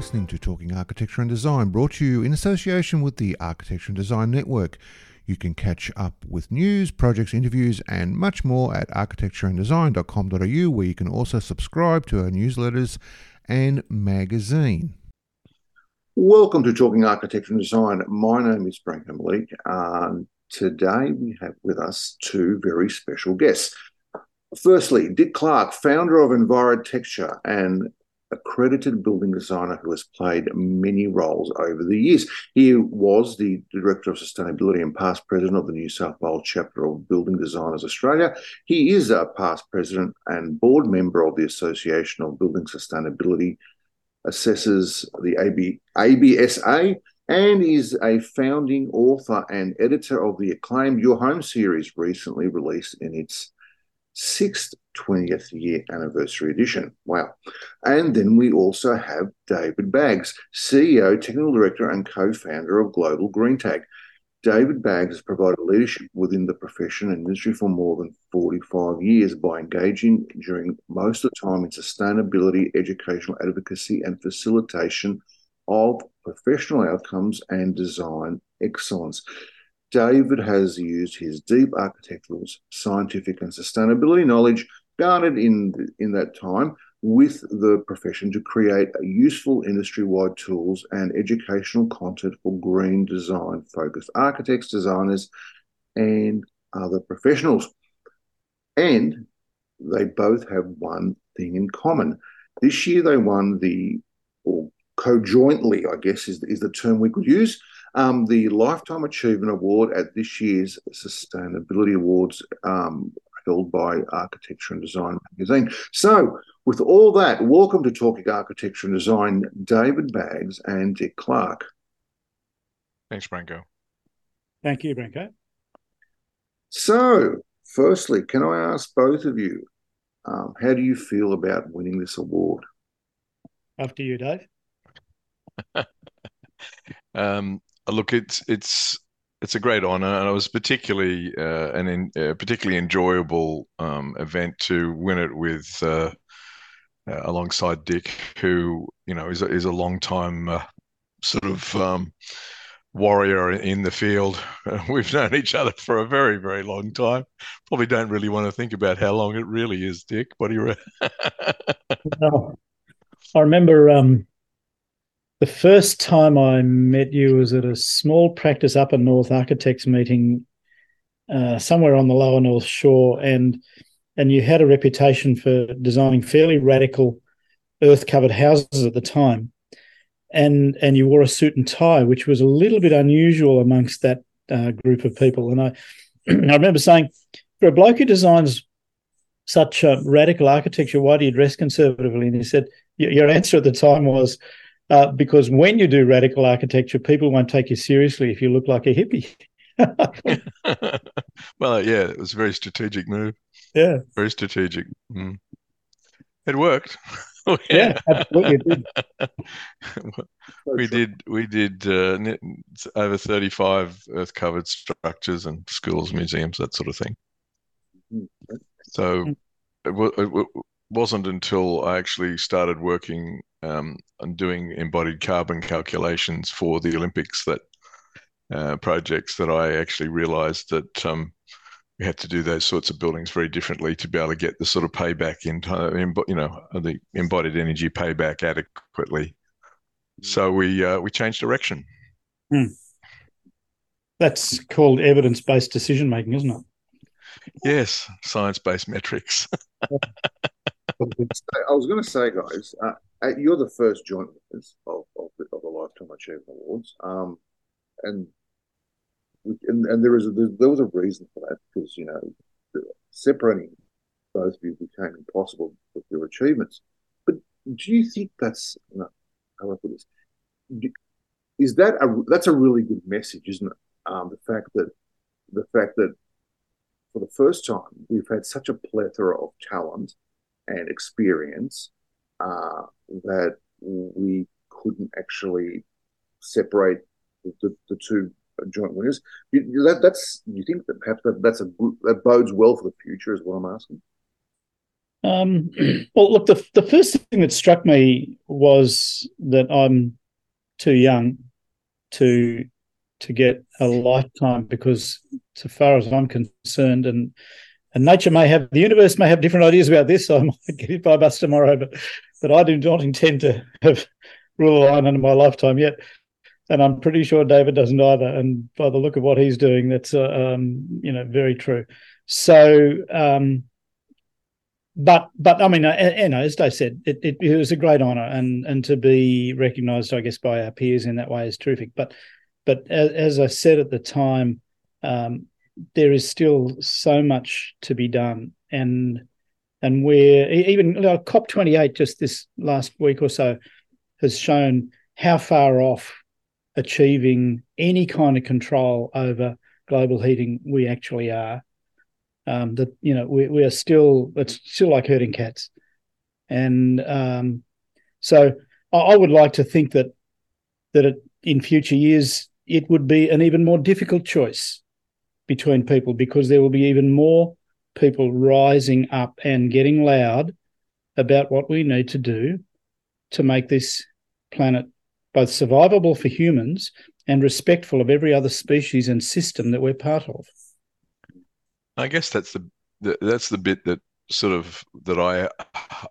listening to Talking Architecture and Design, brought to you in association with the Architecture and Design Network. You can catch up with news, projects, interviews, and much more at architectureanddesign.com.au, where you can also subscribe to our newsletters and magazine. Welcome to Talking Architecture and Design. My name is Branko Miletic. Um, today we have with us two very special guests. Firstly, Dick Clarke, founder of Envirotecture and accredited building designer who has played many roles over the years. He was the Director of Sustainability and past president of the New South Wales chapter of Building Designers Australia. He is a past president and board member of the Association of Building Sustainability Assessors, the AB, ABSA, and is a founding author and editor of the acclaimed Your Home series, recently released in its sixth 20th year anniversary edition. Wow. And then we also have David Baggs, CEO, Technical Director, and co founder of Global Greentag. David Baggs has provided leadership within the profession and industry for more than 45 years by engaging during most of the time in sustainability, educational advocacy, and facilitation of professional outcomes and design excellence. David has used his deep architectural, scientific, and sustainability knowledge garnered in, in that time with the profession to create useful industry wide tools and educational content for green design focused architects, designers, and other professionals. And they both have one thing in common. This year they won the, or co-jointly, I guess is, is the term we could use, um, the Lifetime Achievement Award at this year's Sustainability Awards um, held by Architecture and Design magazine. So, with all that, welcome to Talking Architecture and Design, David Baggs and Dick Clarke. Thanks, Branko. Thank you, Branko. So, firstly, can I ask both of you, um, how do you feel about winning this award? After you, Dave. um, look, it's it's it's a great honor, and it was particularly uh, an in, uh, particularly enjoyable um, event to win it with uh, uh alongside Dick, who you know is a, is a long time uh, sort of um, warrior in the field. we've known each other for a very very long time. Probably don't really want to think about how long it really is, Dick. What do you? well, I remember um, the first time I met you was at a small practice up upper north architects meeting uh, somewhere on the lower north shore, and and you had a reputation for designing fairly radical earth covered houses at the time, and and you wore a suit and tie, which was a little bit unusual amongst that uh, group of people. And I I remember saying, for a bloke who designs such radical architecture, why do you dress conservatively? And he said, your answer at the time was, uh, because when you do radical architecture, people won't take you seriously if you look like a hippie. well, yeah, it was a very strategic move. Yeah, very strategic. Mm. It worked. yeah, absolutely. Did. we did. We did uh, over thirty-five earth-covered structures and schools, museums, that sort of thing. Mm-hmm. So it, it, wasn't until I actually started working um, and doing embodied carbon calculations for the Olympics that uh, projects that I actually realised that um, we had to do those sorts of buildings very differently to be able to get the sort of payback in time, you know, the embodied energy payback adequately. So we uh, we changed direction. Hmm. That's called evidence-based decision making, isn't it? Yes, science-based metrics. I was going to say, guys, uh, you're the first joint winners of, of, the, of the Lifetime Achievement Awards, um, and, and and there is a, there was a reason for that because you know separating both of you became impossible with your achievements. But do you think that's no, how I put this? Is that a that's a really good message, isn't it? Um, the fact that the fact that for the first time we've had such a plethora of talent and experience uh, that we couldn't actually separate the, the, two joint winners. You, that, that's you think that perhaps that, that's a that bodes well for the future, is what I'm asking. Um, well, look, the the first thing that struck me was that I'm too young to to get a lifetime because, so far as I'm concerned, and and nature may have the universe may have different ideas about this. So I might get hit by bus tomorrow, but but I do not intend to have rule a line under my lifetime yet. And I'm pretty sure David doesn't either. And by the look of what he's doing, that's uh, um, you know very true. So, um, but but I mean, uh, you know, as Dave said, it, it, it was a great honour, and and to be recognised, I guess, by our peers in that way is terrific. But but as, as I said at the time, um, there is still so much to be done, and and we're even you know, COP twenty eight just this last week or so has shown how far off achieving any kind of control over global heating we actually are. Um, that you know we, we are still it's still like herding cats, and um, so I, I, would like to think that that it, in future years it would be an even more difficult choice between people because there will be even more people rising up and getting loud about what we need to do to make this planet both survivable for humans and respectful of every other species and system that we're part of. I guess that's the, that's the bit that sort of that I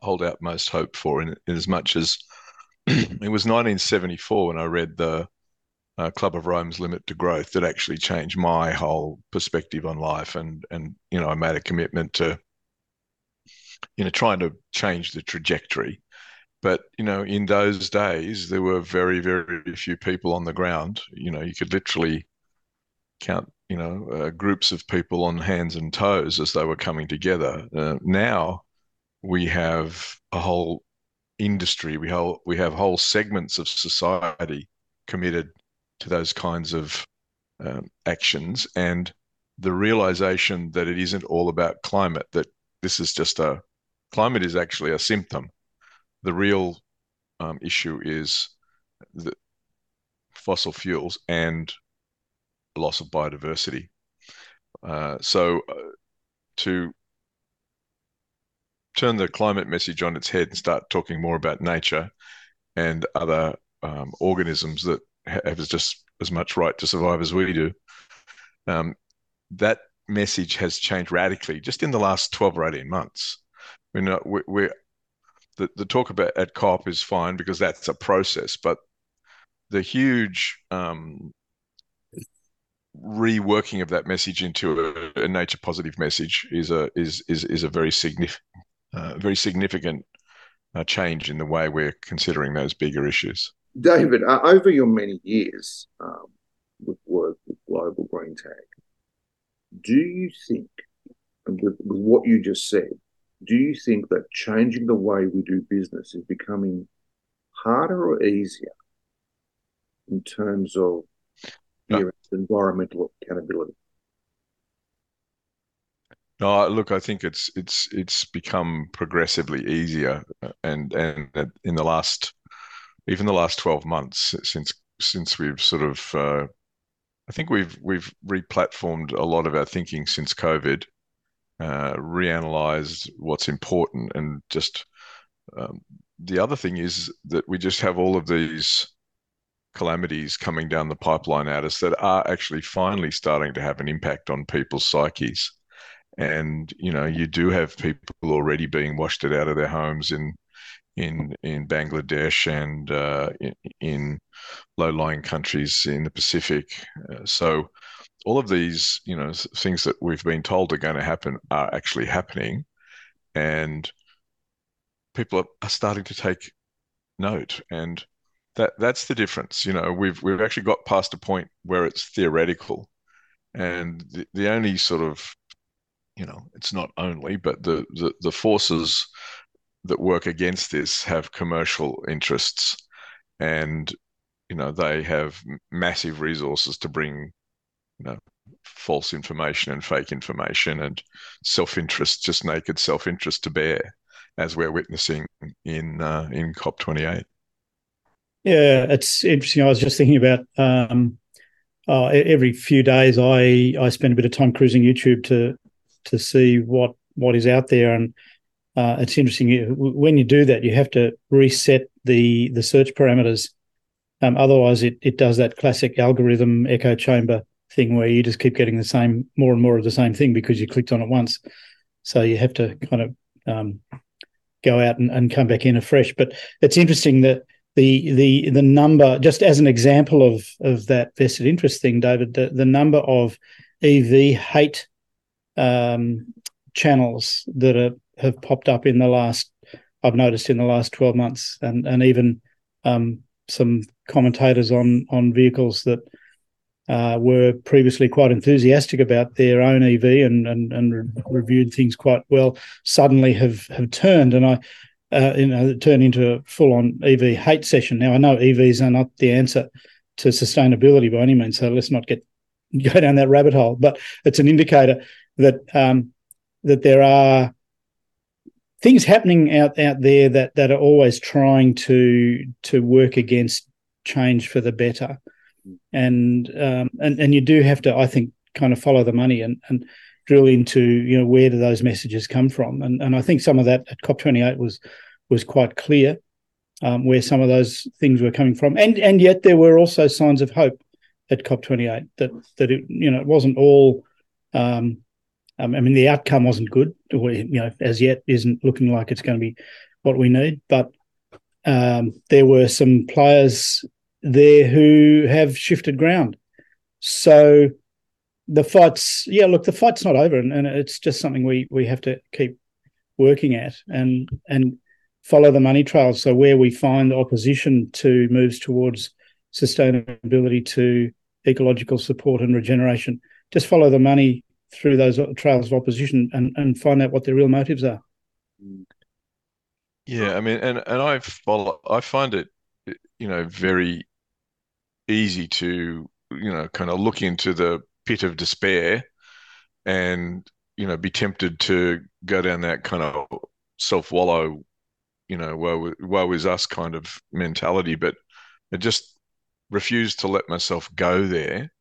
hold out most hope for, in, in as much as it was 1974 when I read the uh, Club of Rome's Limit to Growth that actually changed my whole perspective on life, and and you know I made a commitment to you know trying to change the trajectory but you know, in those days, there were very, very few people on the ground. You know, you could literally count, you know, uh, groups of people on hands and toes as they were coming together. Uh, now we have a whole industry. We whole we have whole segments of society committed to those kinds of um, actions, and the realization that it isn't all about climate. That this is just a climate is actually a symptom the real um, issue is the fossil fuels and loss of biodiversity. Uh, so, uh, to turn the climate message on its head and start talking more about nature and other um, organisms that have just as much right to survive as we do, um, that message has changed radically just in the last 12 or 18 months. You know, we're the, the talk about at COP is fine because that's a process, but the huge um, reworking of that message into a, a, nature positive message is a is is is a very significant uh, very significant uh, change in the way we're considering those bigger issues. David, uh, over your many years um, with work with Global Greentag, do you think, and with, with what you just said, do you think that changing the way we do business is becoming harder or easier in terms of no. environmental accountability? No, look, I think it's it's it's become progressively easier, and and in the last, even the last twelve months since since we've sort of, uh, I think we've we've replatformed a lot of our thinking since COVID, uh, reanalyzed what's important, and just um, the other thing is that we just have all of these calamities coming down the pipeline at us that are actually finally starting to have an impact on people's psyches. And you know, you do have people already being washed out of their homes in in in Bangladesh and uh, in, in low-lying countries in the Pacific. Uh, so all of these, you know, things that we've been told are going to happen are actually happening, and people are starting to take note, and that that's the difference. You know, we've we've actually got past a point where it's theoretical, and the, the only sort of, you know, it's not only, but the, the the forces that work against this have commercial interests, and you know they have massive resources to bring you know, false information and fake information and self-interest, just naked self-interest to bear, as we're witnessing in uh, in COP28. Yeah, it's interesting. I was just thinking about um, uh, every few days I I spend a bit of time cruising YouTube to to see what what is out there, and uh, it's interesting when you do that, you have to reset the the search parameters. Um, otherwise, it it does that classic algorithm echo chamber thing where you just keep getting the same more and more of the same thing because you clicked on it once. So you have to kind of um, go out and, and come back in afresh. But it's interesting that the the the number, just as an example of of that vested interest thing, David, the, the number of EV hate um, channels that are, have popped up in the last, I've noticed in the last twelve months, and and even um, some commentators on on vehicles that uh, were previously quite enthusiastic about their own EV and and, and re- reviewed things quite well, suddenly have have turned, and I, uh, you know, turned into a full on EV hate session. Now I know EVs are not the answer to sustainability by any means, so let's not get go down that rabbit hole. But it's an indicator that um, that there are things happening out out there that that are always trying to to work against change for the better and um, and and you do have to, I think, kind of follow the money and and drill into you know where do those messages come from, and and I think some of that at COP28 was was quite clear um, where some of those things were coming from, and and yet there were also signs of hope at COP28 that that it you know it wasn't all. Um, um, I mean, the outcome wasn't good. You know, as yet, isn't looking like it's going to be what we need. But um, there were some players there who have shifted ground. So the fight's yeah, look, the fight's not over, and, and it's just something we we have to keep working at and and follow the money trail. So where we find opposition to moves towards sustainability to ecological support and regeneration, just follow the money through those trails of opposition and, and find out what their real motives are. Yeah, I mean, and and I follow. I find it, you know, very easy to you know kind of look into the pit of despair and you know be tempted to go down that kind of self wallow you know woe, woe is us kind of mentality but i just refused to let myself go there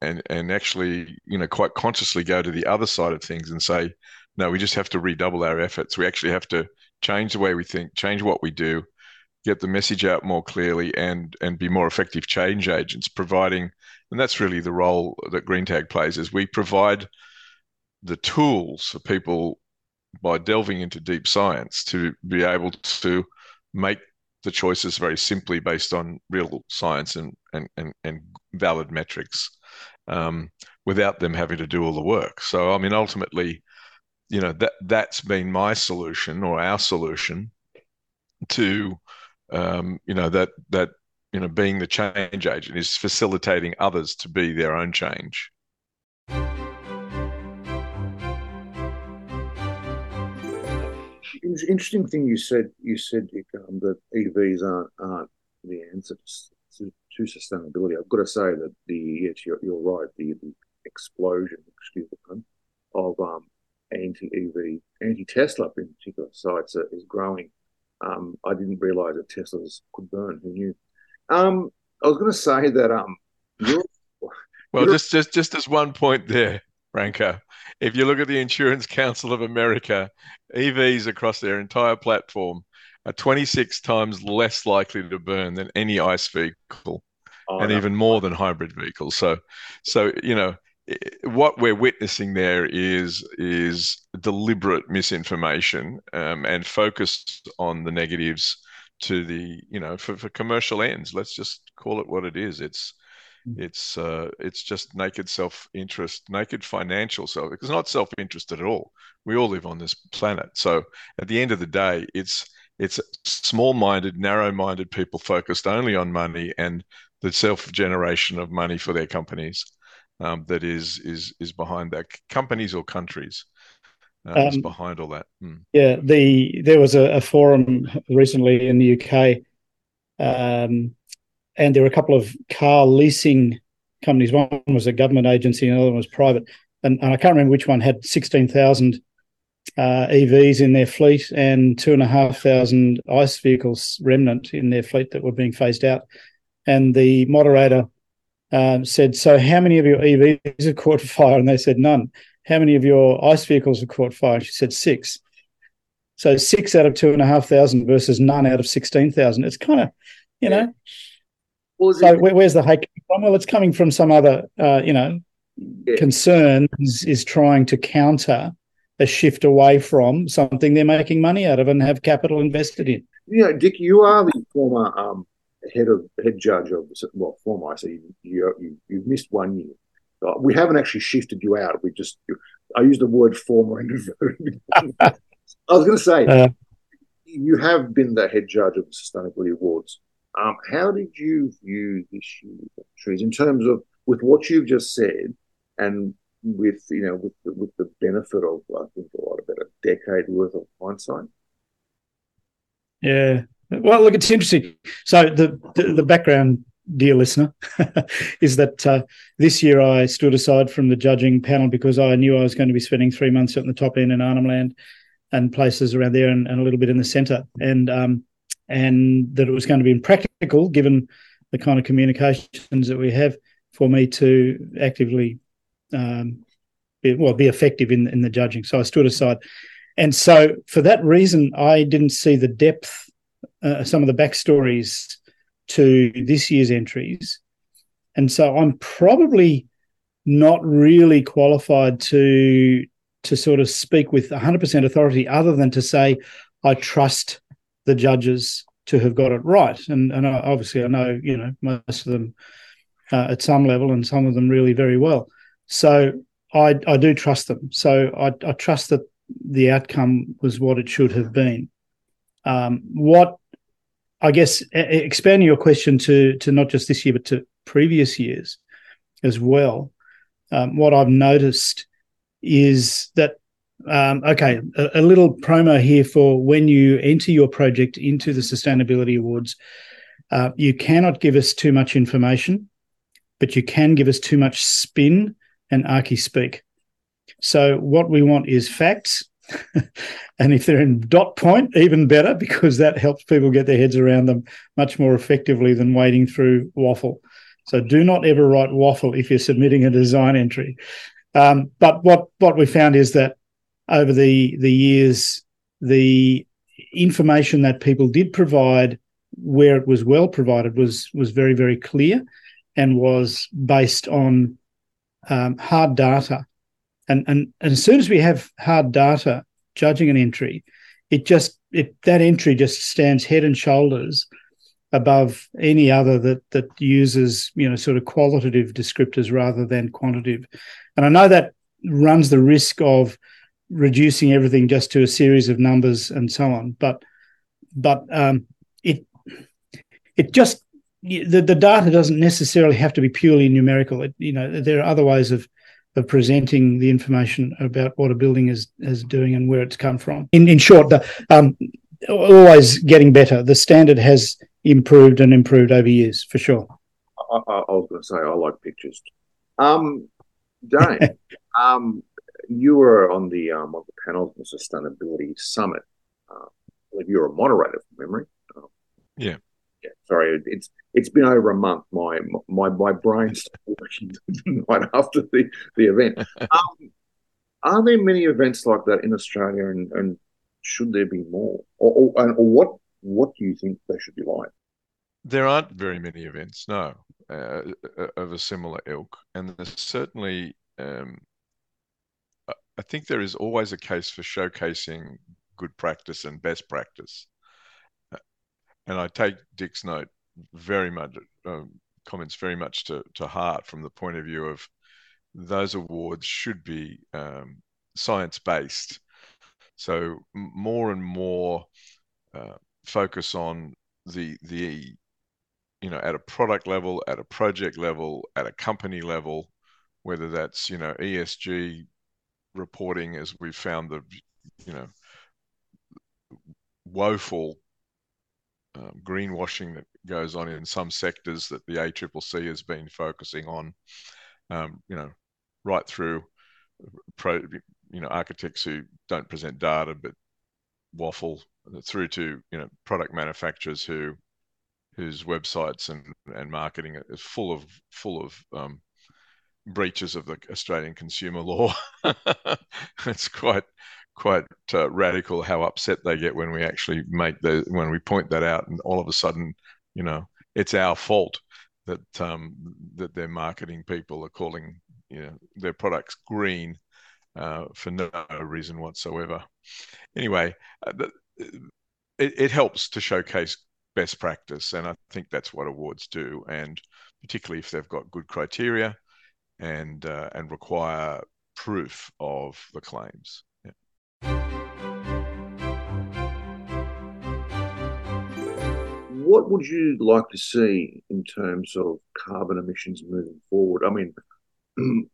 and and actually you know quite consciously go to the other side of things and say no we just have to redouble our efforts. We actually have to change the way we think change what we do get the message out more clearly and and be more effective change agents providing and that's really the role that green tag plays is we provide the tools for people by delving into deep science to be able to make the choices very simply based on real science and and and, and valid metrics um, without them having to do all the work so i mean ultimately you know that that's been my solution or our solution to um, you know that that you know being the change agent is facilitating others to be their own change. Interesting thing you said. You said um, that EVs aren't, aren't the answer to, to, sustainability. I've got to say that the yes, you're, you're right. The, the explosion, excuse the pun, of um, anti EV, anti Tesla in particular sites is growing um, I didn't realize that Teslas could burn. Who knew? Um, I was going to say that. Um, well, just just just as one point there, Branko. If you look at the Insurance Council of America, EVs across their entire platform are 26 times less likely to burn than any ICE vehicle, oh, and no. even more than hybrid vehicles. So, so you know, what we're witnessing there is is deliberate misinformation um, and focus on the negatives to the you know for, for commercial ends let's just call it what it is it's mm. it's uh, it's just naked self-interest naked financial self it's not self-interested at all we all live on this planet so at the end of the day it's it's small-minded narrow-minded people focused only on money and the self-generation of money for their companies um, that is is is behind that. Companies or countries uh, um, is behind all that. Mm. yeah the there was a, a, forum recently in the uk um, and there were a couple of car leasing companies. One was a government agency another one was private. And, and i can't remember which one had 16000 uh, evs in their fleet and two and a half thousand ice vehicles remnant in their fleet that were being phased out and the moderator um, said, So, how many of your EVs have caught fire? And they said, None. How many of your ICE vehicles have caught fire? And she said, Six. So six out of two and a half thousand versus none out of sixteen thousand. It's kind of, you know. So where, where's the hate from? Well, it's coming from some other, uh, you know, yeah. concern is, is trying to counter a shift away from something they're making money out of and have capital invested in. Yeah, Dick, you are the former um, head of head judge of well, former. I say you, you, you have missed one year. We haven't actually shifted you out. We just I use the word former. I was going to say uh, you have been the head judge of the Sustainability Awards. Um, how did you view this year's in terms of with what you've just said and with you know with the, with the benefit of I think a lot about a decade worth of hindsight? Yeah. Well, look, it's interesting. So the the, the background, dear listener, is that uh, this year I stood aside from the judging panel because I knew I was going to be spending three months at the top end in Arnhem Land and places around there and, and a little bit in the centre, and um, and that it was going to be impractical given the kind of communications that we have for me to actively um, be, well be effective in in the judging. So I stood aside. And so, for that reason, I didn't see the depth, uh, some of the backstories to this year's entries. And so, I'm probably not really qualified to to sort of speak with 100% authority, other than to say I trust the judges to have got it right. And and obviously, I know you know most of them uh, at some level, and some of them really very well. So I I do trust them. So I, I trust that the outcome was what it should have been. Um, what I guess expanding your question to to not just this year but to previous years as well. Um, what I've noticed is that um, okay, a, a, little promo here for when you enter your project into the sustainability awards. Uh, you cannot give us too much information, but you can give us too much spin and archy speak. So what we want is facts. and if they're in dot point, even better, because that helps people get their heads around them much more effectively than wading through waffle. So do not ever write waffle if you're submitting a design entry. Um, but what what we found is that over the the years, the information that people did provide, where it was well provided, was was very very clear, and was based on um, hard data and, and and as soon as we have hard data judging an entry, it just it that entry just stands head and shoulders above any other that that uses you know sort of qualitative descriptors rather than quantitative. And I know that runs the risk of reducing everything just to a series of numbers and so on. But but um, it it just the, the data doesn't necessarily have to be purely numerical. It, you know there are other ways of of presenting the information about what a building is is doing and where it's come from. In in short, the, um, always getting better. The standard has improved and improved over years for sure. I, I, I was going to say I like pictures. Um, Dave, um, you were on the um, on the panel of the Sustainability Summit. Uh, I believe you were a moderator from memory. Um, yeah. Yeah. Sorry, it's it's been over a month. My my my brain started working right after the the event. Um, are there many events like that in Australia, and, and should there be more, or, or, or what what do you think they should be like? There aren't very many events, no, uh, uh of a similar ilk, and there's certainly. Um, I think there is always a case for showcasing good practice and best practice. And I take Dick's note very much um, comments very much to, to heart from the point of view of those awards should be um, science based. So more and more uh, focus on the the you know at a product level, at a project level, at a company level, whether that's you know ESG reporting as we've found the you know woeful um, greenwashing that goes on in some sectors that the ACCC has been focusing on, um, you know, right through pro, you know, architects who don't present data but waffle through to, you know, product manufacturers who whose websites and, and marketing is full of full of um, breaches of the Australian consumer law. it's quite quite uh, radical how upset they get when we actually make the when we point that out, and all of a sudden, you know, it's our fault that um, that their marketing people are calling you know their products green uh, for no reason whatsoever. Anyway, uh, it, it helps to showcase best practice, and I think that's what awards do, and particularly if they've got good criteria and uh, and require proof of the claims. What would you like to see in terms of carbon emissions moving forward? I mean,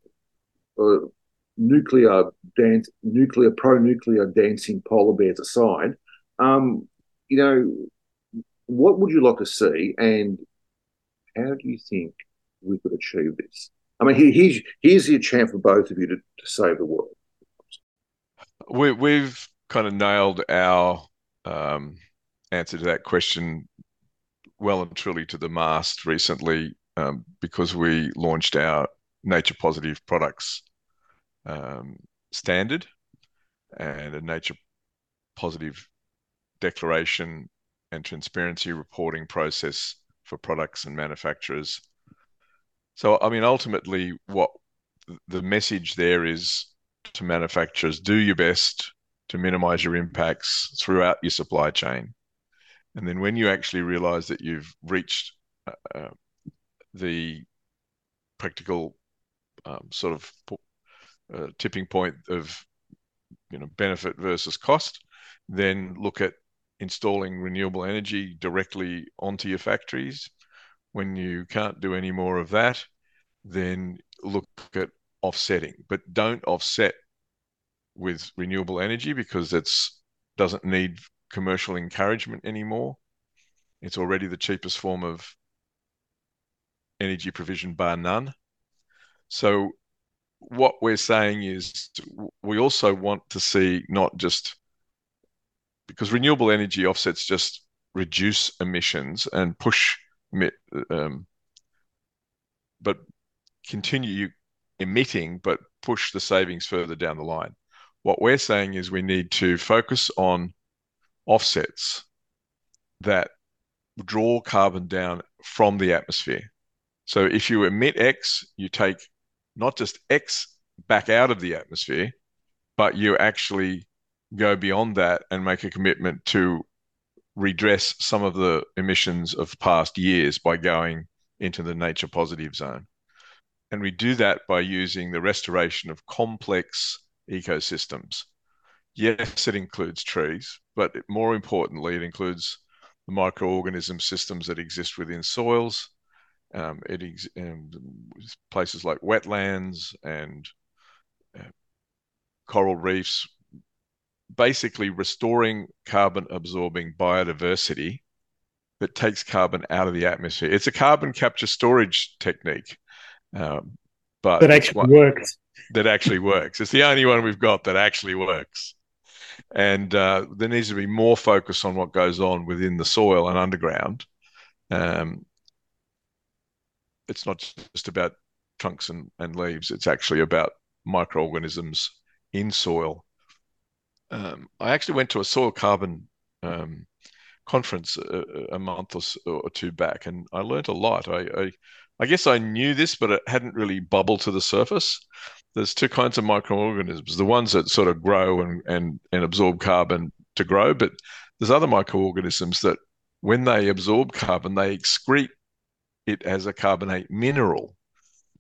uh, nuclear dance, nuclear pro-nuclear dancing polar bears aside, um, you know, what would you like to see, and how do you think we could achieve this? I mean, here's here's the chance for both of you to, to save the world. We, we've kind of nailed our um, answer to that question well and truly to the mast recently um, because we launched our nature positive products um, standard and a nature positive declaration and transparency reporting process for products and manufacturers. So, I mean, ultimately, what the message there is to manufacturers do your best to minimize your impacts throughout your supply chain. And then when you actually realize that you've reached uh, uh the practical um, sort of uh, tipping point of you know benefit versus cost, then look at installing renewable energy directly onto your factories. When you can't do any more of that, then look at offsetting, but don't offset with renewable energy because it's doesn't need commercial encouragement anymore. It's already the cheapest form of energy provision bar none. So what we're saying is we also want to see not just because renewable energy offsets just reduce emissions and push um, but continue emitting but push the savings further down the line what we're saying is we need to focus on offsets that draw carbon down from the atmosphere so if you emit x you take not just X back out of the atmosphere, but you actually go beyond that and make a commitment to redress some of the emissions of past years by going into the nature positive zone. And we do that by using the restoration of complex ecosystems. Yes, it includes trees, but more importantly, it includes the microorganism systems that exist within soils, um, it ex- places like wetlands and uh, coral reefs, basically restoring carbon absorbing biodiversity that takes carbon out of the atmosphere. It's a carbon capture storage technique, um, but that actually works. That actually works. It's the only one we've got that actually works. And uh, there needs to be more focus on what goes on within the soil and underground. Um, it's not just about trunks and, and leaves. It's actually about microorganisms in soil. Um, I actually went to a soil carbon um, conference a, a, month or, or, two back, and I learned a lot. I, I, I guess I knew this, but it hadn't really bubbled to the surface. There's two kinds of microorganisms: the ones that sort of grow and and, and absorb carbon to grow, but there's other microorganisms that, when they absorb carbon, they excrete it as a carbonate mineral.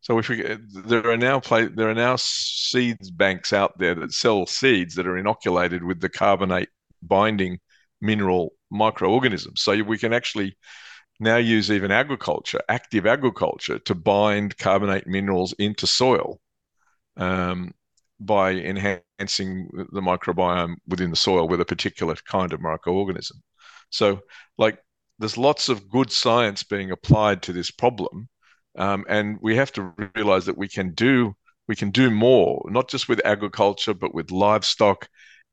So if we there are now play, there are now seeds banks out there that sell seeds that are inoculated with the carbonate binding mineral microorganisms. So we can actually now use even agriculture, active agriculture, to bind carbonate minerals into soil um, by enhancing the microbiome within the soil with a particular kind of microorganism. So, like there's lots of good science being applied to this problem, um, and we have to realize that we can do we can do more, not just with agriculture, but with livestock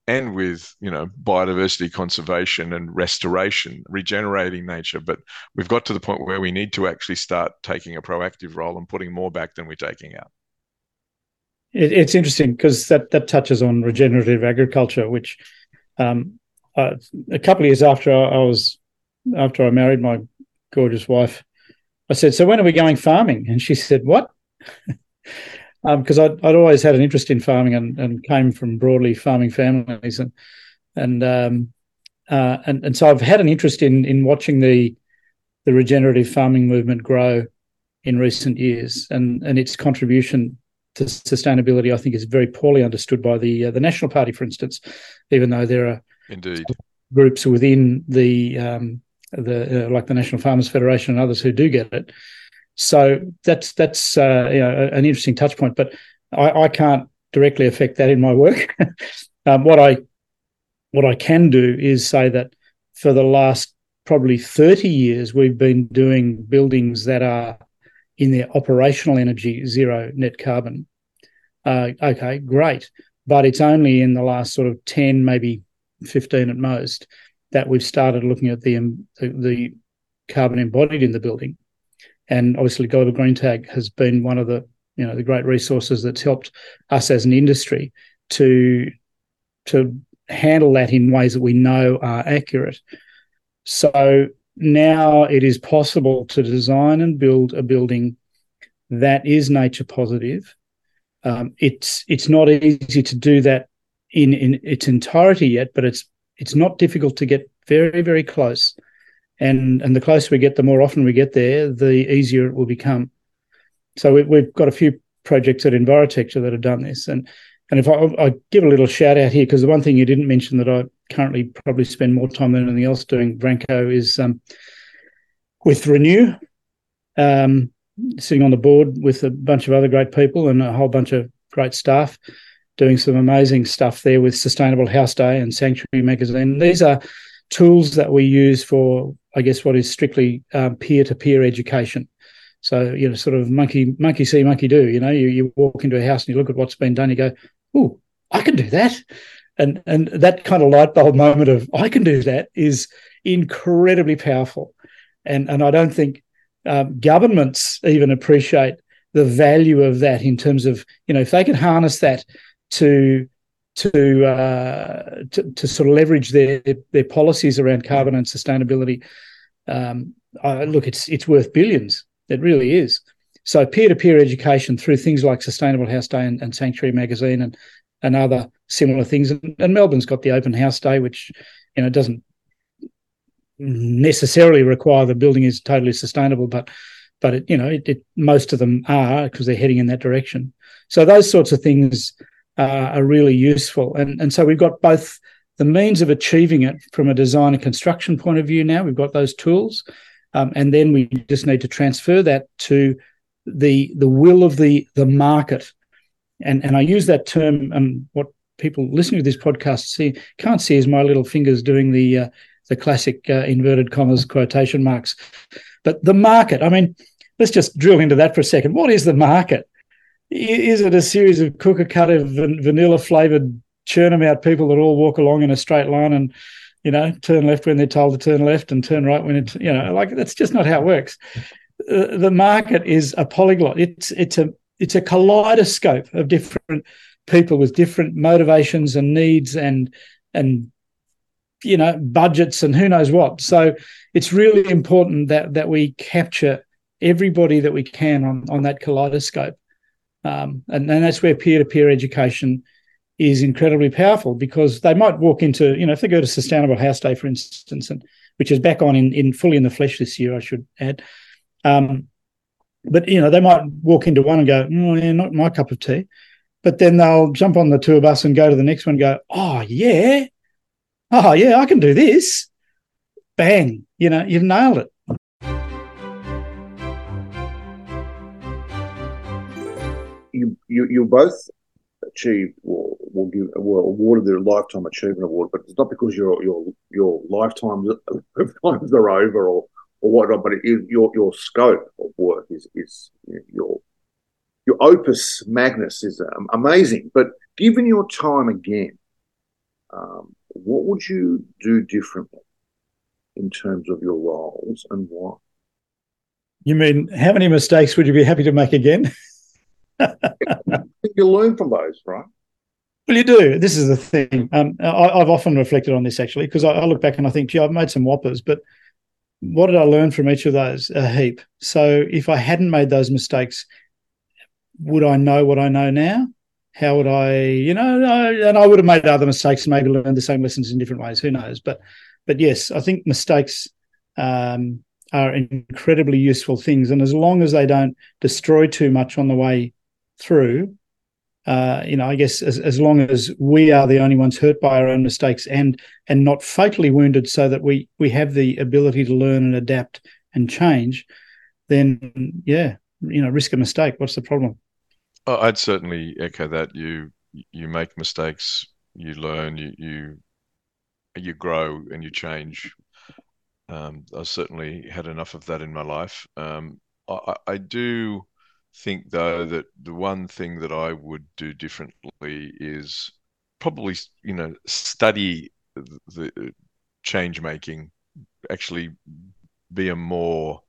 and with you know biodiversity conservation and restoration, regenerating nature. But we've got to the point where we need to actually start taking a proactive role and putting more back than we're taking out. It, it's interesting because that that touches on regenerative agriculture, which um, uh, a couple of years after I, was after I married my gorgeous wife, I said, "So when are we going farming?" And she said, "What?" because um, I'd, I'd, always had an interest in farming and, and came from broadly farming families and and um, uh, and and so I've had an interest in in watching the the regenerative farming movement grow in recent years and and its contribution to sustainability I think is very poorly understood by the uh, the National Party for instance even though there are indeed groups within the um, the uh, like the National Farmers Federation and others who do get it so that's that's uh, you know, an interesting touch point, but I, I can't directly affect that in my work. um, what I what I can do is say that for the last probably 30 years, we've been doing buildings that are in their operational energy zero net carbon. Uh, okay, great. But it's only in the last sort of 10, maybe 15 at most, that we've started looking at the, um, the, the carbon embodied in the building. And obviously, Global Greentag has been one of the you know the great resources that's helped us as an industry to to handle that in ways that we know are accurate. So now it is possible to design and build a building that is nature positive. Um, it's it's not easy to do that in in its entirety yet, but it's it's not difficult to get very very close and and the closer we get, the more often we get there, the easier it will become. So we, have got a few projects at Envirotecture that have done this, and and if I, I give a little shout out here because the one thing you didn't mention that I currently probably spend more time than anything else doing Branko is um, with Renew, um, sitting on the board with a bunch of other great people and a whole bunch of great staff doing some amazing stuff there with Sustainable House Day and Sanctuary Magazine. These are tools that we use for, I guess, what is strictly peer to peer education. So, you know, sort of monkey, monkey see, monkey do. You know, you, you walk into a house and you look at what's been done, you go, oh, I can do that. And, and that kind of light bulb moment of I can do that is incredibly powerful. And, and I don't think um, governments even appreciate the value of that in terms of, you know, if they can harness that to to, uh, to, to sort of leverage their their policies around carbon and sustainability. Um, uh, look, it's it's worth billions. It really is. So peer to peer education through things like Sustainable House Day and, and Sanctuary Magazine and and other similar things. And, and, Melbourne's got the Open House Day, which you know doesn't necessarily require the building is totally sustainable, but but it, you know it, it, most of them are because they're heading in that direction. So those sorts of things uh, are really useful. And, and so we've got both the means of achieving it from a design and construction point of view now. We've got those tools. Um, and then we just need to transfer that to the the will of the the market. And and I use that term and what people listening to this podcast see can't see is my little fingers doing the uh, the classic uh, inverted commas quotation marks. But the market, I mean, let's just drill into that for a second. What is the market? is it a series of cooker cutter vanilla flavored churn them out people that all walk along in a straight line and you know turn left when they're told to turn left and turn right when it you know like that's just not how it works uh, the market is a polyglot it's it's a it's a kaleidoscope of different people with different motivations and needs and and you know budgets and who knows what so it's really important that that we capture everybody that we can on on that kaleidoscope um, and, and that's where peer to peer education is incredibly powerful because they might walk into, you know, if they go to Sustainable House Day, for instance, and which is back on in, in fully in the flesh this year, I should add. Um, but you know, they might walk into one and go, "Oh, yeah, not my cup of tea," but then they'll jump on the tour bus and go to the next one. And go, "Oh yeah, oh yeah, I can do this." Bang! You know, you've nailed it. you you you both achieved or will give were awarded the lifetime achievement award, but it's not because your your your lifetimes times are over or or whatnot, but it your your scope of work is is your your opus magnus is um, amazing. But given your time again, um, what would you do differently in terms of your roles and why? You mean how many mistakes would you be happy to make again? you learn from those, right? Well, you do. This is the thing. Um, I, have often reflected on this actually because I, I, look back and I think, gee, I've made some whoppers, but what did I learn from each of those? A heap. So if I hadn't made those mistakes, would I know what I know now? How would I, you know, and I would have made other mistakes and maybe learned the same lessons in different ways. Who knows? But, but yes, I think mistakes um, are incredibly useful things, and as long as they don't destroy too much on the way through, uh, you know, I guess as, as long as we are the only ones hurt by our own mistakes and and not fatally wounded, so that we we have the ability to learn and adapt and change, then yeah, you know, risk a mistake. What's the problem? Oh, I'd certainly echo that. You you make mistakes, you learn, you you you grow and you change. Um, I've certainly had enough of that in my life. Um, I, I do think though that the one thing that I would do differently is probably you know study the change making actually be a more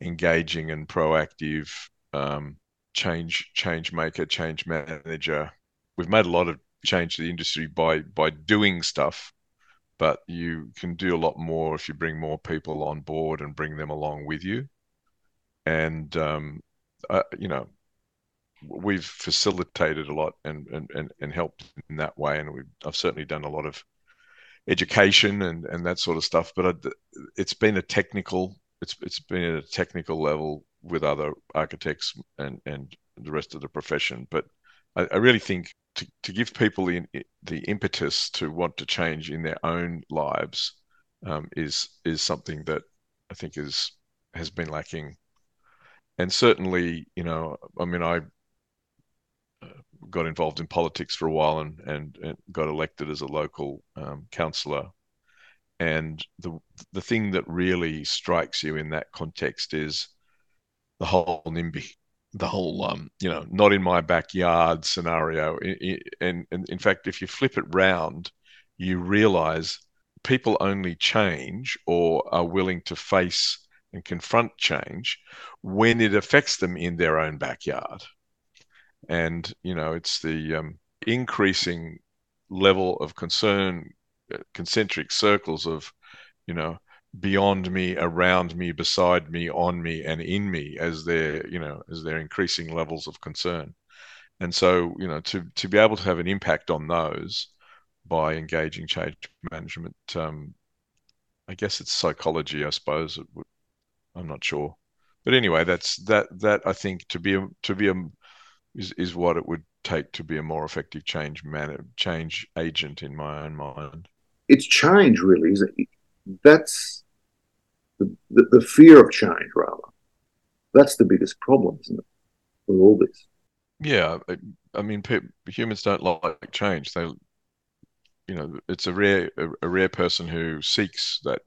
engaging and proactive um, change change maker change manager. We've made a lot of change to the industry by by doing stuff but you can do a lot more if you bring more people on board and bring them along with you. And um, uh, you know, we've facilitated a lot and, and, and, and helped in that way. And we've, I've certainly done a lot of education and, and that sort of stuff, but I, it's been a technical, it's, it's been at a technical level with other architects and, and the rest of the profession. But I, I really think to, to give people the, the impetus to want to change in their own lives um, is, is something that I think is, has been lacking and certainly, you know, I mean, I uh, got involved in politics for a while and and, and got elected as a local um, councillor. And the the thing that really strikes you in that context is the whole NIMBY, the whole um, you know, not in my backyard scenario. And, and in fact, if you flip it round, you realize people only change or are willing to face and confront change when it affects them in their own backyard. And, you know, it's the um, increasing level of concern, uh, concentric circles of, you know, beyond me, around me, beside me, on me, and in me as their, you know, as their increasing levels of concern. And so, you know, to, to be able to have an impact on those by engaging change management, um, I guess it's psychology, I suppose, I'm not sure, but anyway, that's that that I think to be a to be a is is what it would take to be a more effective change man change agent in my own mind. It's change, really, is it? That's the, the, the fear of change, rather. That's the biggest problem, isn't it, with all this? Yeah, I, mean, humans don't like change. They, you know, it's a rare a, a rare person who seeks that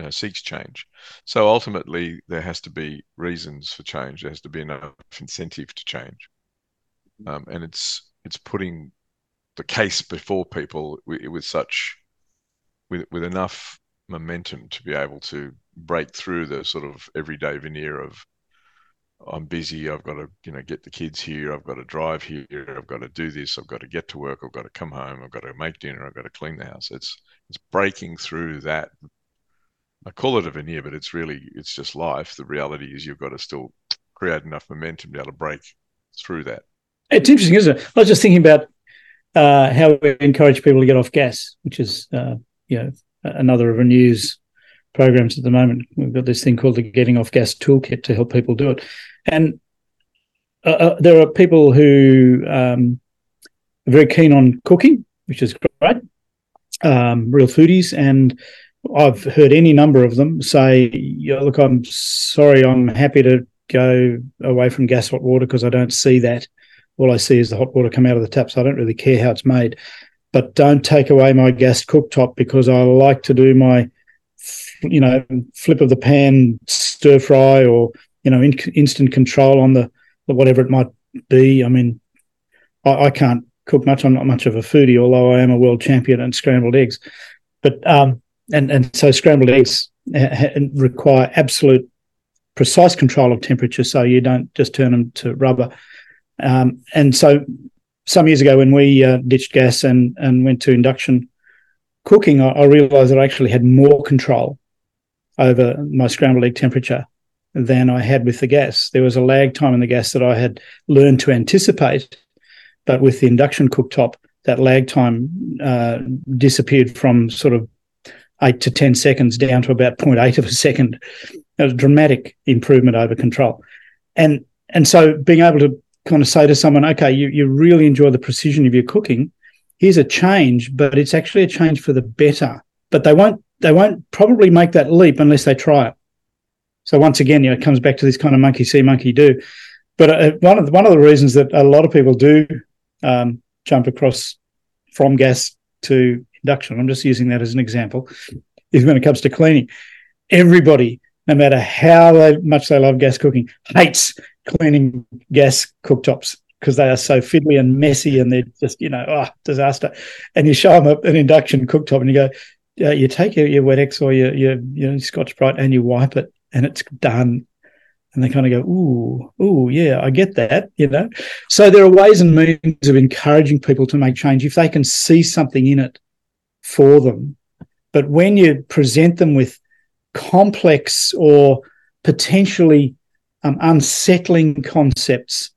uh, seeks change. So ultimately, there has to be reasons for change. There has to be enough incentive to change, um, and it's it's putting the case before people with, with such with with enough momentum to be able to break through the sort of everyday veneer of I'm busy. I've got to, you know, get the kids here. I've got to drive here. I've got to do this. I've got to get to work. I've got to come home. I've got to make dinner. I've got to clean the house. It's it's breaking through that I call it a veneer, but it's really it's just life. The reality is you've got to still create enough momentum to be able to break through that. It's interesting, isn't it? I was just thinking about uh, how we encourage people to get off gas, which is uh, you know another of our news programs at the moment. We've got this thing called the Getting Off Gas Toolkit to help people do it, and uh, uh there are people who um, are very keen on cooking, which is great, um, real foodies, and I've heard any number of them say, yeah, "Look, I'm sorry, I'm happy to go away from gas hot water because I don't see that. All I see is the hot water come out of the taps. I don't really care how it's made. But don't take away my gas cooktop because I like to do my, you know, flip of the pan stir fry or you know, in, instant control on the whatever it might be. I mean, I, I can't cook much. I'm not much of a foodie, although I am a world champion in scrambled eggs. But um, and and so scrambled eggs require absolute precise control of temperature, so you don't just turn them to rubber. Um, and so some years ago when we uh, ditched gas and, and went to induction cooking, I, I realized that I actually had more control over my scrambled egg temperature than I had with the gas. There was a lag time in the gas that I had learned to anticipate, but with the induction cooktop, that lag time uh, disappeared from sort of eight to 10 seconds down to about 0.8 of a second, a dramatic improvement over control. And, and so being able to kind of say to someone, okay, you, you really enjoy the precision of your cooking. Here's a change, but it's actually a change for the better. But they won't, they won't probably make that leap unless they try it. So once again, you know, it comes back to this kind of monkey see, monkey do. But uh, one of the, one of the reasons that a lot of people do um, jump across from gas to induction, I'm just using that as an example, is when it comes to cleaning. Everybody, no matter how they, much they love gas cooking, hates cleaning gas cooktops because they are so fiddly and messy and they're just, you know, oh, disaster. And you show them an induction cooktop and you go, uh, you take your, your Wettex or your, your, your Scotch-Brite and you wipe it and it's done. And they kind of go, ooh, ooh, yeah, I get that, you know. So there are ways and means of encouraging people to make change if they can see something in it for them. But when you present them with complex or potentially um, unsettling concepts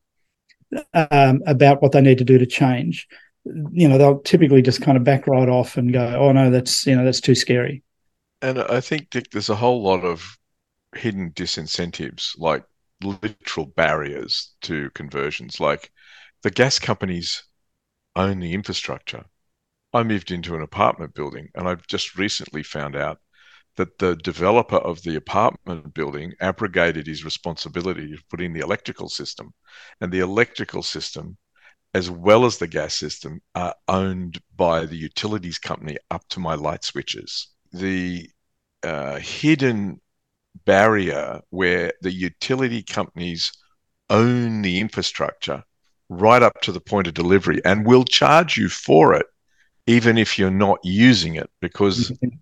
um, about what they need to do to change, you know, they'll typically just kind of back right off and go, "Oh no, that's you know that's too scary." And I think Dick, there's a whole lot of hidden disincentives, like literal barriers to conversions. Like the gas companies own the infrastructure. I moved into an apartment building and I've just recently found out that the developer of the apartment building abrogated his responsibility to put in the electrical system. And the electrical system, as well as the gas system, are owned by the utilities company up to my light switches. The uh, hidden barrier where the utility companies own the infrastructure right up to the point of delivery and will charge you for it even if you're not using it because mm-hmm.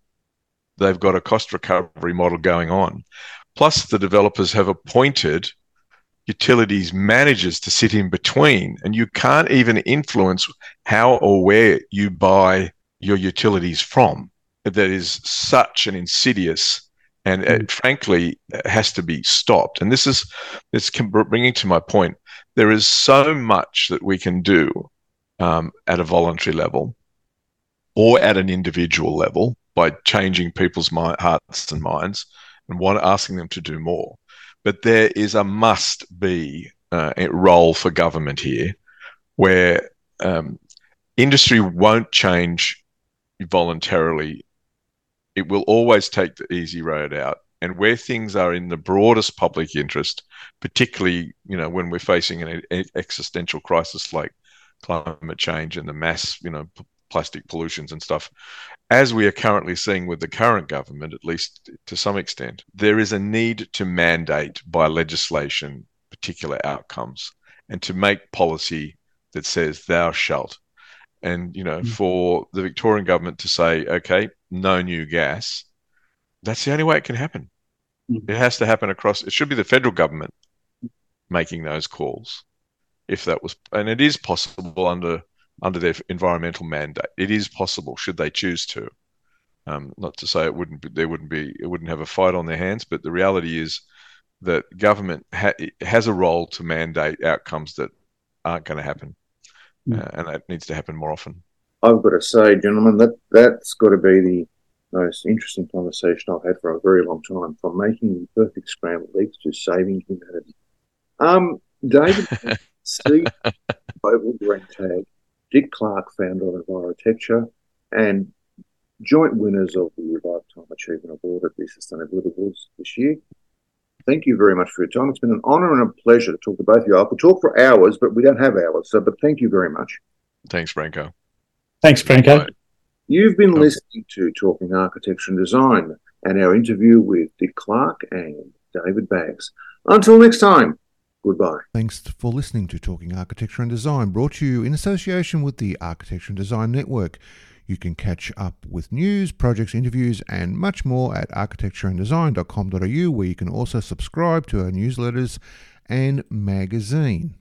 they've got a cost recovery model going on plus the developers have appointed utilities managers to sit in between and you can't even influence how or where you buy your utilities from that is such an insidious and it, mm. frankly has to be stopped. And this is this bringing to my point. There is so much that we can do um, at a voluntary level or at an individual level by changing people's mind, hearts and minds and want, asking them to do more. But there is a must be uh, role for government here where um, industry won't change voluntarily it will always take the easy road out. And where things are in the broadest public interest, particularly you know when we're facing an existential crisis like climate change and the mass you know plastic pollutions and stuff, as we are currently seeing with the current government, at least to some extent, there is a need to mandate by legislation particular outcomes and to make policy that says thou shalt and you know, mm. for the Victorian government to say, okay, no new gas, that's the only way it can happen. Mm. It has to happen across. It should be the federal government making those calls, if that was, and it is possible under under their environmental mandate. It is possible, should they choose to. Um, not to say it wouldn't be, there wouldn't be, it wouldn't have a fight on their hands, but the reality is that government ha- has a role to mandate outcomes that aren't going to happen. Mm. uh, and that needs to happen more often. I've got to say, gentlemen, that that's got to be the most interesting conversation I've had for a very long time. From making the perfect scrambled eggs to saving humanity. Um, David, Steve, Global Greentag, Dick Clarke, founder of Envirotecture, and joint winners of the Lifetime Achievement Award at the Sustainability Awards this year thank you very much for your time. It's been an honor and a pleasure to talk to both of you. I could talk for hours, but we don't have hours. So, but thank you very much. Thanks, Branko. Thanks, Branko. Bye. You've been listening to Talking Architecture and Design and our interview with Dick Clarke and David Baggs. Until next time, goodbye. Thanks for listening to Talking Architecture and Design, brought to you in association with the Architecture and Design Network. You can catch up with news, projects, interviews, and much more at architectureanddesign.com.au, where you can also subscribe to our newsletters and magazine.